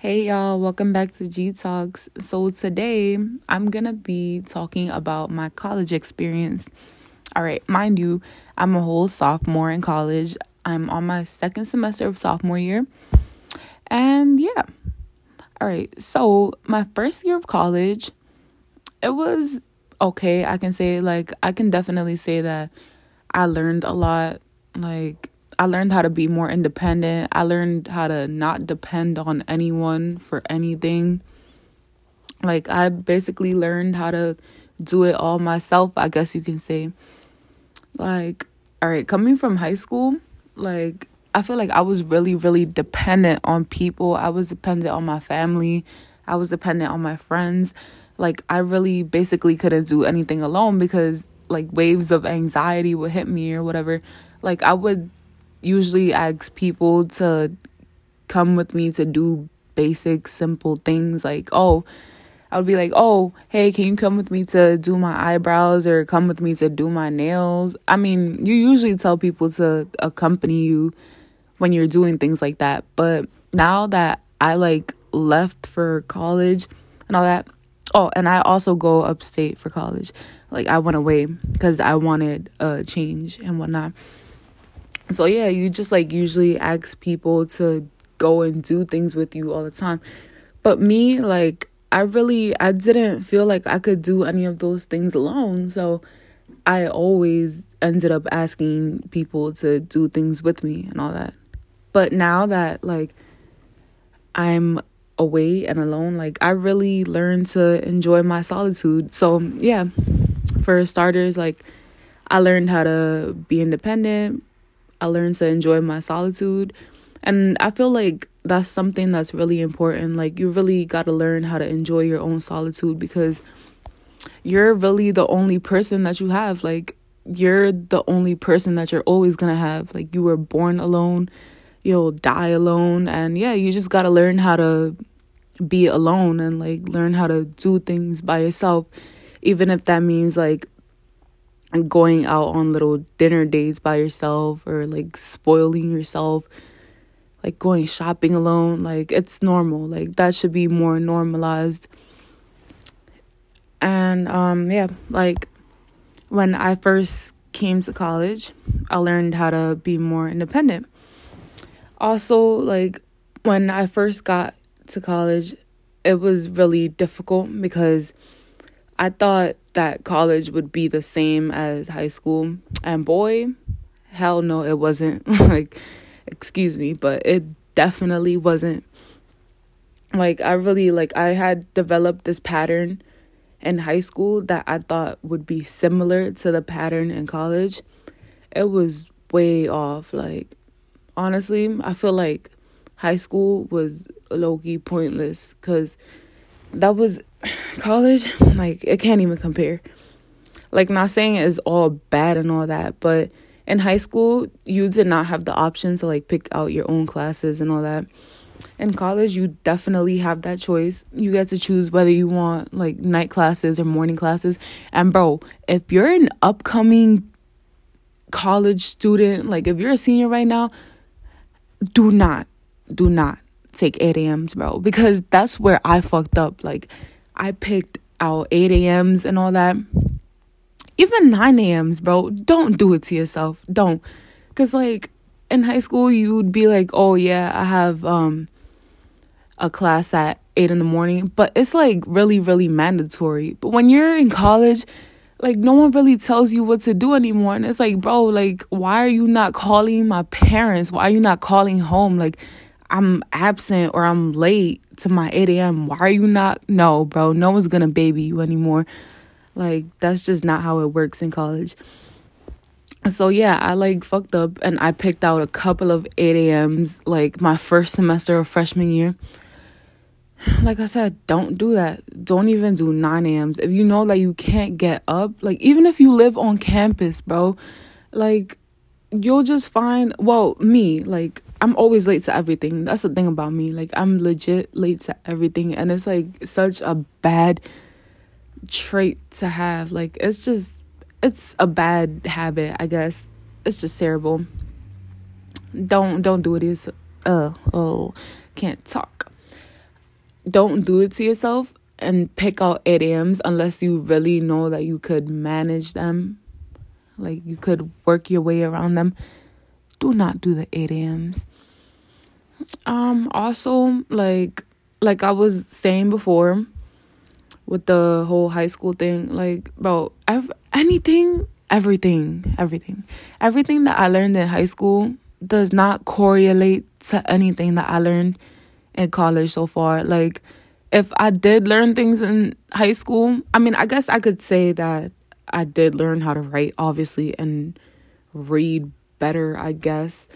Hey y'all, welcome back to G Talks. So today I'm gonna be talking about my college experience. All right, mind you, I'm a whole sophomore in college. I'm on my second semester of sophomore year. And yeah. All right, so my first year of college, it was okay. I can say, like, I can definitely say that I learned a lot. Like, I learned how to be more independent. I learned how to not depend on anyone for anything. Like, I basically learned how to do it all myself, I guess you can say. Like, all right, coming from high school, like, I feel like I was really, really dependent on people. I was dependent on my family. I was dependent on my friends. Like, I really basically couldn't do anything alone because, like, waves of anxiety would hit me or whatever. Like, I would usually ask people to come with me to do basic, simple things like, oh, I would be like, oh, hey, can you come with me to do my eyebrows or come with me to do my nails? I mean, you usually tell people to accompany you when you're doing things like that. But now that I like left for college and all that, oh, and I also go upstate for college. Like I went away because I wanted a change and whatnot so yeah you just like usually ask people to go and do things with you all the time. But me like i really i didn't feel like i could do any of those things alone. So i always ended up asking people to do things with me and all that. But now that like i'm away and alone like i really learned to enjoy my solitude. So yeah for starters like i learned how to be independent I learned to enjoy my solitude. And I feel like that's something that's really important. Like, you really got to learn how to enjoy your own solitude because you're really the only person that you have. Like, you're the only person that you're always going to have. Like, you were born alone, you'll die alone. And yeah, you just got to learn how to be alone and like learn how to do things by yourself, even if that means like going out on little dinner dates by yourself or like spoiling yourself like going shopping alone like it's normal. Like that should be more normalized. And um yeah like when i first came to college i learned how to be more independent. Also like when i first got to college it was really difficult because I thought that college would be the same as high school. And boy, hell no, it wasn't. like, excuse me, but it definitely wasn't. Like, I really, like, I had developed this pattern in high school that I thought would be similar to the pattern in college. It was way off. Like, honestly, I feel like high school was low key pointless because that was college, like it can't even compare. Like not saying it's all bad and all that, but in high school you did not have the option to like pick out your own classes and all that. In college you definitely have that choice. You get to choose whether you want like night classes or morning classes. And bro, if you're an upcoming college student, like if you're a senior right now, do not, do not take 8 a.m.s, bro, because that's where I fucked up. Like I picked out 8 a.m.s and all that. Even 9 a.m.s, bro. Don't do it to yourself. Don't. Cause like in high school you'd be like, oh yeah, I have um a class at eight in the morning. But it's like really, really mandatory. But when you're in college, like no one really tells you what to do anymore. And it's like, bro, like why are you not calling my parents? Why are you not calling home? Like I'm absent or I'm late to my 8 a.m. Why are you not? No, bro, no one's gonna baby you anymore. Like, that's just not how it works in college. So, yeah, I like fucked up and I picked out a couple of 8 a.m.s like my first semester of freshman year. Like I said, don't do that. Don't even do 9 a.m.s. If you know that you can't get up, like, even if you live on campus, bro, like, you'll just find, well, me, like, I'm always late to everything. That's the thing about me. Like I'm legit late to everything and it's like such a bad trait to have. Like it's just it's a bad habit, I guess. It's just terrible. Don't don't do it. Is uh oh can't talk. don't do it to yourself and pick out 8 a.m.s unless you really know that you could manage them. Like you could work your way around them. Do not do the 8 a.m.s. Um also like like I was saying before with the whole high school thing, like bro, ev- anything, everything, everything. Everything that I learned in high school does not correlate to anything that I learned in college so far. Like if I did learn things in high school, I mean, I guess I could say that I did learn how to write, obviously, and read better, I guess.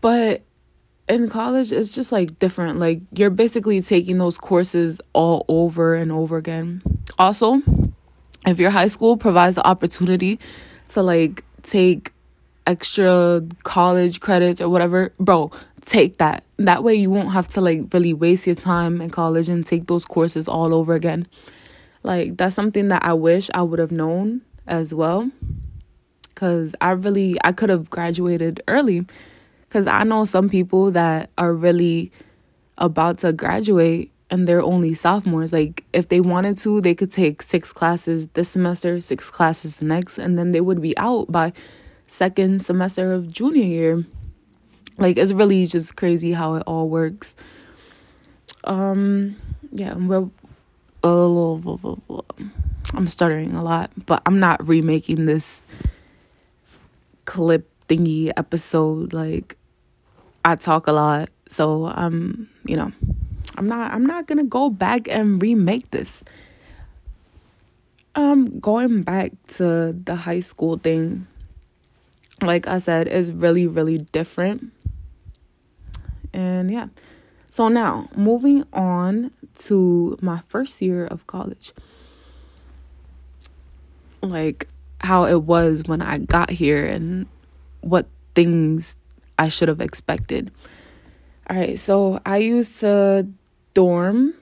But in college, it's just like different. Like, you're basically taking those courses all over and over again. Also, if your high school provides the opportunity to like take extra college credits or whatever, bro, take that. That way you won't have to like really waste your time in college and take those courses all over again. Like that's something that I wish I would have known as well. Cuz I really I could have graduated early cuz I know some people that are really about to graduate and they're only sophomores. Like if they wanted to, they could take 6 classes this semester, 6 classes the next and then they would be out by second semester of junior year. Like it's really just crazy how it all works. Um yeah, we're uh, I'm stuttering a lot, but I'm not remaking this clip thingy episode like I talk a lot. So um, you know, I'm not I'm not to go back and remake this. Um going back to the high school thing like I said, is really, really different. And yeah. So now, moving on to my first year of college. Like how it was when I got here and what things I should have expected. All right, so I used to dorm,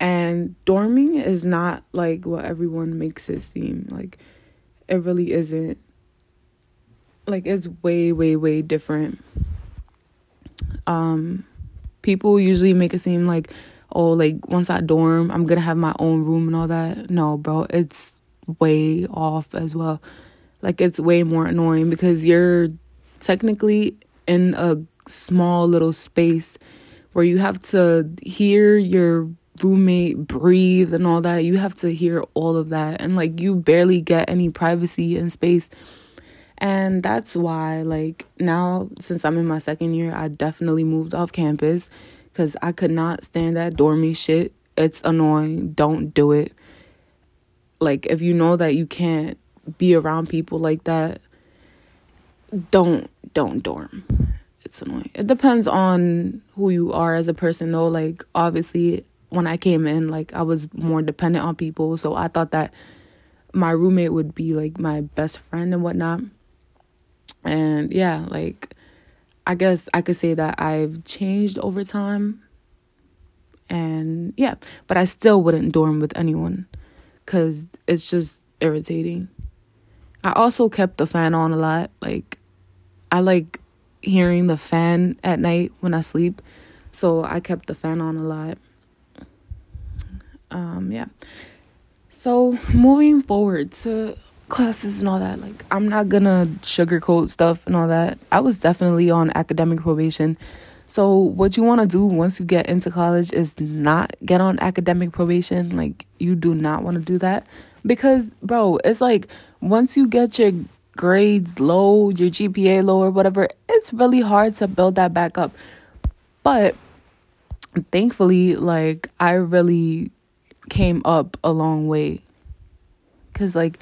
and dorming is not like what everyone makes it seem. Like, it really isn't like it's way way way different um people usually make it seem like oh like once i dorm i'm gonna have my own room and all that no bro it's way off as well like it's way more annoying because you're technically in a small little space where you have to hear your roommate breathe and all that you have to hear all of that and like you barely get any privacy and space and that's why, like, now since I'm in my second year, I definitely moved off campus because I could not stand that dormy shit. It's annoying. Don't do it. Like, if you know that you can't be around people like that, don't don't dorm. It's annoying. It depends on who you are as a person though. Like obviously when I came in, like I was more dependent on people, so I thought that my roommate would be like my best friend and whatnot. And yeah, like I guess I could say that I've changed over time. And yeah, but I still wouldn't dorm with anyone cuz it's just irritating. I also kept the fan on a lot. Like I like hearing the fan at night when I sleep. So I kept the fan on a lot. Um yeah. So moving forward to classes and all that. Like, I'm not gonna sugarcoat stuff and all that. I was definitely on academic probation. So, what you wanna do once you get into college is not get on academic probation. Like, you do not wanna do that. Because, bro, it's like once you get your grades low, your GPA low, or whatever, it's really hard to build that back up. But thankfully, like, I really came up a long way. Cause, like,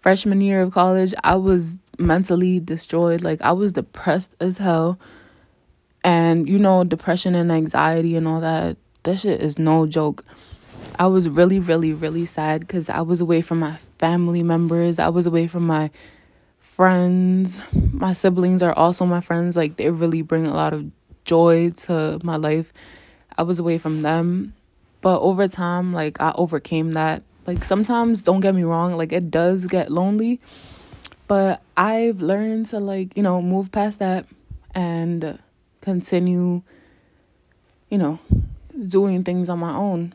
freshman year of college, I was mentally destroyed. Like I was depressed as hell. And you know, depression and anxiety and all that, that shit is no joke. I was really, really, really sad because I was away from my family members. I was away from my friends. My siblings are also my friends. Like, they really bring a lot of joy to my life. I was away from them. But over time, like, I overcame that. Like sometimes don't get me wrong, like it does get lonely, but I've learned to like, you know, move past that and continue you know, doing things on my own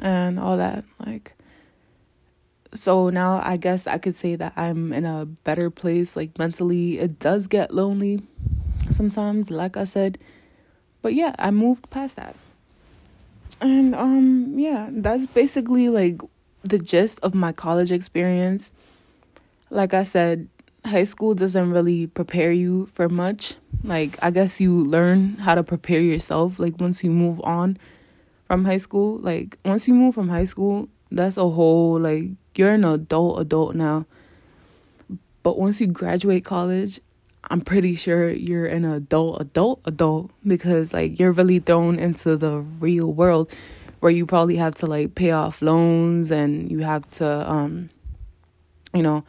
and all that. Like, so now I guess I could say that I'm in a better place. Like, mentally, it does get lonely sometimes, like I said. But yeah, I moved past that. And um yeah, that's basically like the gist of my college experience. Like I said, high school doesn't really prepare you for much. Like I guess you learn how to prepare yourself like once you move on from high school. Like once you move from high school, that's a whole like you're an adult adult now. But once you graduate college, I'm pretty sure you're an adult, adult, adult because like you're really thrown into the real world where you probably have to like pay off loans and you have to, um, you know,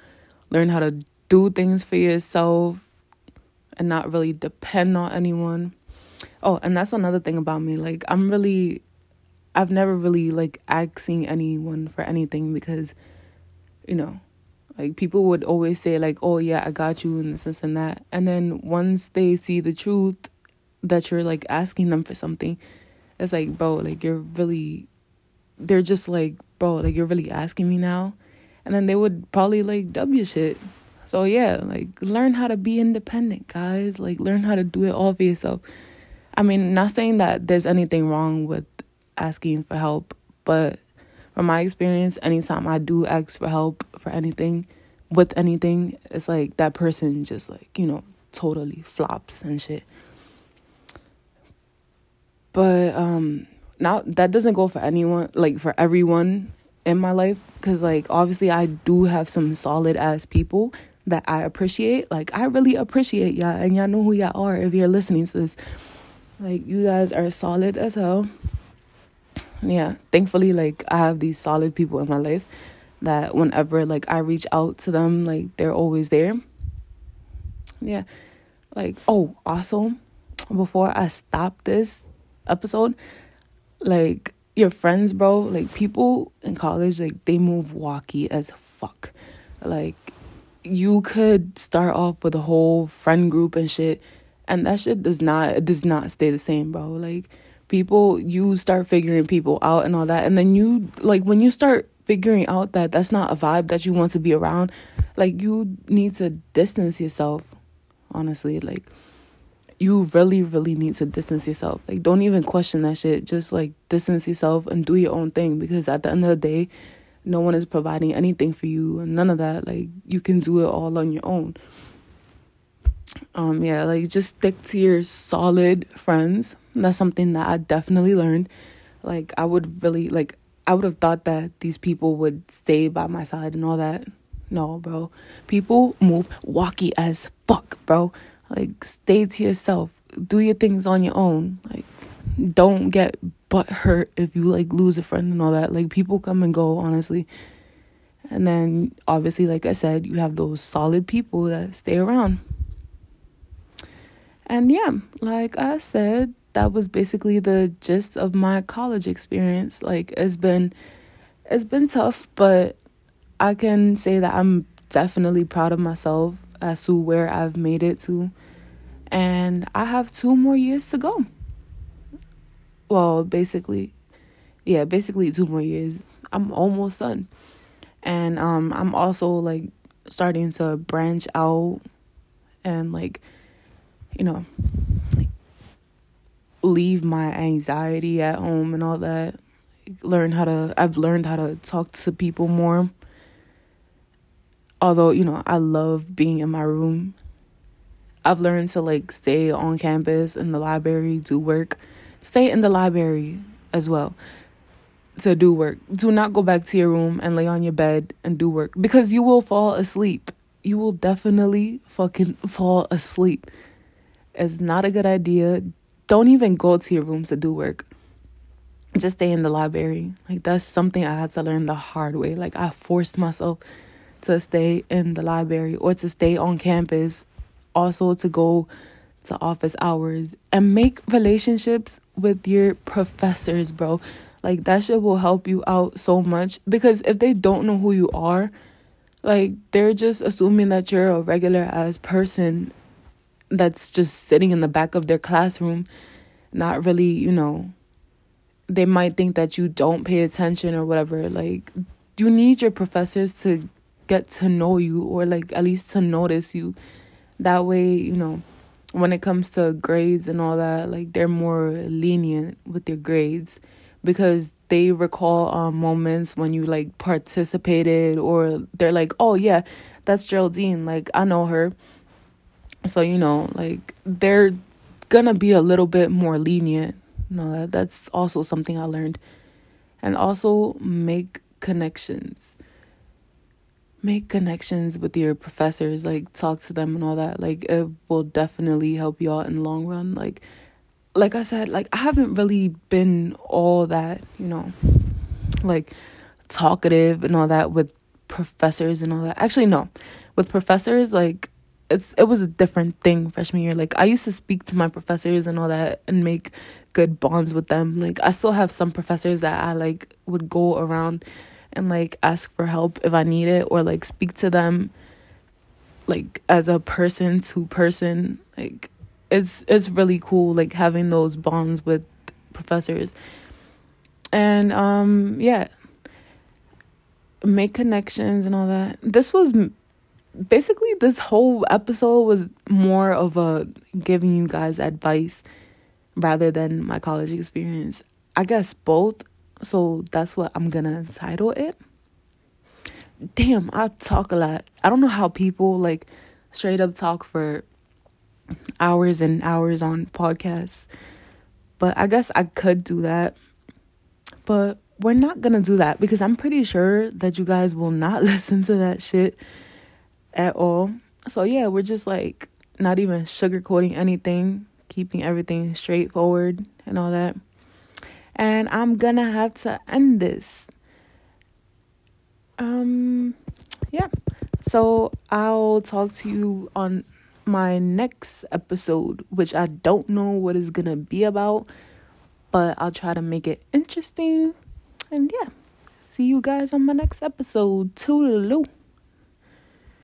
learn how to do things for yourself and not really depend on anyone. Oh, and that's another thing about me. Like, I'm really, I've never really like asking anyone for anything because, you know, like people would always say like, "Oh yeah, I got you," and this, this and that. And then once they see the truth that you're like asking them for something, it's like, bro, like you're really. They're just like, bro, like you're really asking me now, and then they would probably like W shit. So yeah, like learn how to be independent, guys. Like learn how to do it all for yourself. I mean, not saying that there's anything wrong with asking for help, but from my experience, anytime I do ask for help for anything, with anything, it's like that person just like, you know, totally flops and shit. But um now that doesn't go for anyone, like for everyone in my life cuz like obviously I do have some solid ass people that I appreciate. Like I really appreciate y'all and y'all know who y'all are if you're listening to this. Like you guys are solid as hell yeah, thankfully, like I have these solid people in my life that whenever like I reach out to them, like they're always there. Yeah, like oh, also, before I stop this episode, like your friends, bro, like people in college, like they move walkie as fuck. Like you could start off with a whole friend group and shit, and that shit does not does not stay the same, bro. Like people you start figuring people out and all that. And then you like when you start figuring out that that's not a vibe that you want to be around like you need to distance yourself honestly. Like you really really need to distance yourself. Like don't even question that shit. Just like distance yourself and do your own thing because at the end of the day no one is providing anything for you and none of that. Like you can do it all on your own. Um yeah like just stick to your solid friends that's something that I definitely learned. Like I would really like I would have thought that these people would stay by my side and all that. No, bro. People move walkie as fuck, bro. Like stay to yourself. Do your things on your own. Like don't get butt hurt if you like lose a friend and all that. Like people come and go, honestly. And then obviously, like I said, you have those solid people that stay around. And yeah, like I said, that was basically the gist of my college experience. Like it's been it's been tough, but I can say that I'm definitely proud of myself as to where I've made it to. And I have two more years to go. Well, basically, yeah, basically two more years. I'm almost done. And um I'm also like starting to branch out and like you know leave my anxiety at home and all that. Learn how to I've learned how to talk to people more. Although, you know, I love being in my room. I've learned to like stay on campus in the library, do work. Stay in the library as well to do work. Do not go back to your room and lay on your bed and do work because you will fall asleep. You will definitely fucking fall asleep. It's not a good idea don't even go to your room to do work. Just stay in the library. Like that's something I had to learn the hard way. Like I forced myself to stay in the library or to stay on campus, also to go to office hours and make relationships with your professors, bro. Like that shit will help you out so much because if they don't know who you are, like they're just assuming that you're a regular ass person that's just sitting in the back of their classroom not really, you know, they might think that you don't pay attention or whatever. Like, you need your professors to get to know you or like at least to notice you. That way, you know, when it comes to grades and all that, like they're more lenient with your grades because they recall um, moments when you like participated or they're like, oh yeah, that's Geraldine. Like I know her. So you know, like they're gonna be a little bit more lenient. No, that, that's also something I learned. And also make connections. Make connections with your professors, like talk to them and all that. Like it will definitely help you out in the long run. Like like I said, like I haven't really been all that, you know, like talkative and all that with professors and all that. Actually no. With professors like it's it was a different thing freshman year. Like I used to speak to my professors and all that and make good bonds with them. Like I still have some professors that I like would go around and like ask for help if I need it or like speak to them like as a person to person. Like it's it's really cool like having those bonds with professors. And um yeah, make connections and all that. This was basically this whole episode was more of a giving you guys advice rather than my college experience. I guess both, so that's what I'm gonna title it. Damn, I talk a lot. I don't know how people like straight up talk for hours and hours on podcasts. But I guess I could do that. But we're not gonna do that because I'm pretty sure that you guys will not listen to that shit at all. So yeah, we're just like not even sugarcoating anything, keeping everything straightforward and all that. And I'm gonna have to end this. Um yeah. So I'll talk to you on my next episode, which I don't know what is gonna be about, but I'll try to make it interesting. And yeah, see you guys on my next episode. Toodaloo.